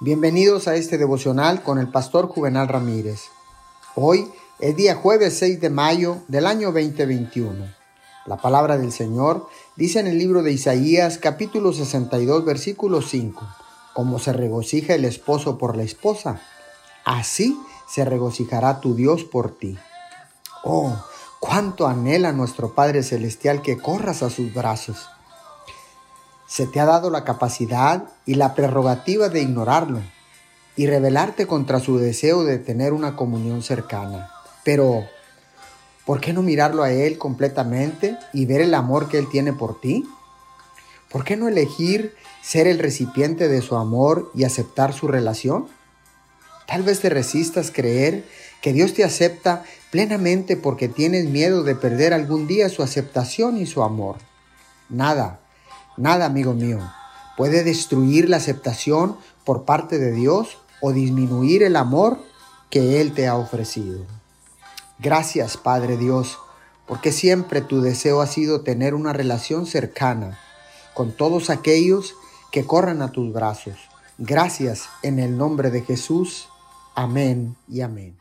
Bienvenidos a este devocional con el pastor Juvenal Ramírez. Hoy es día jueves 6 de mayo del año 2021. La palabra del Señor dice en el libro de Isaías capítulo 62 versículo 5, como se regocija el esposo por la esposa, así se regocijará tu Dios por ti. Oh, cuánto anhela nuestro Padre Celestial que corras a sus brazos se te ha dado la capacidad y la prerrogativa de ignorarlo y rebelarte contra su deseo de tener una comunión cercana. Pero, ¿por qué no mirarlo a Él completamente y ver el amor que Él tiene por ti? ¿Por qué no elegir ser el recipiente de su amor y aceptar su relación? Tal vez te resistas creer que Dios te acepta plenamente porque tienes miedo de perder algún día su aceptación y su amor. Nada, Nada, amigo mío, puede destruir la aceptación por parte de Dios o disminuir el amor que Él te ha ofrecido. Gracias, Padre Dios, porque siempre tu deseo ha sido tener una relación cercana con todos aquellos que corran a tus brazos. Gracias en el nombre de Jesús. Amén y amén.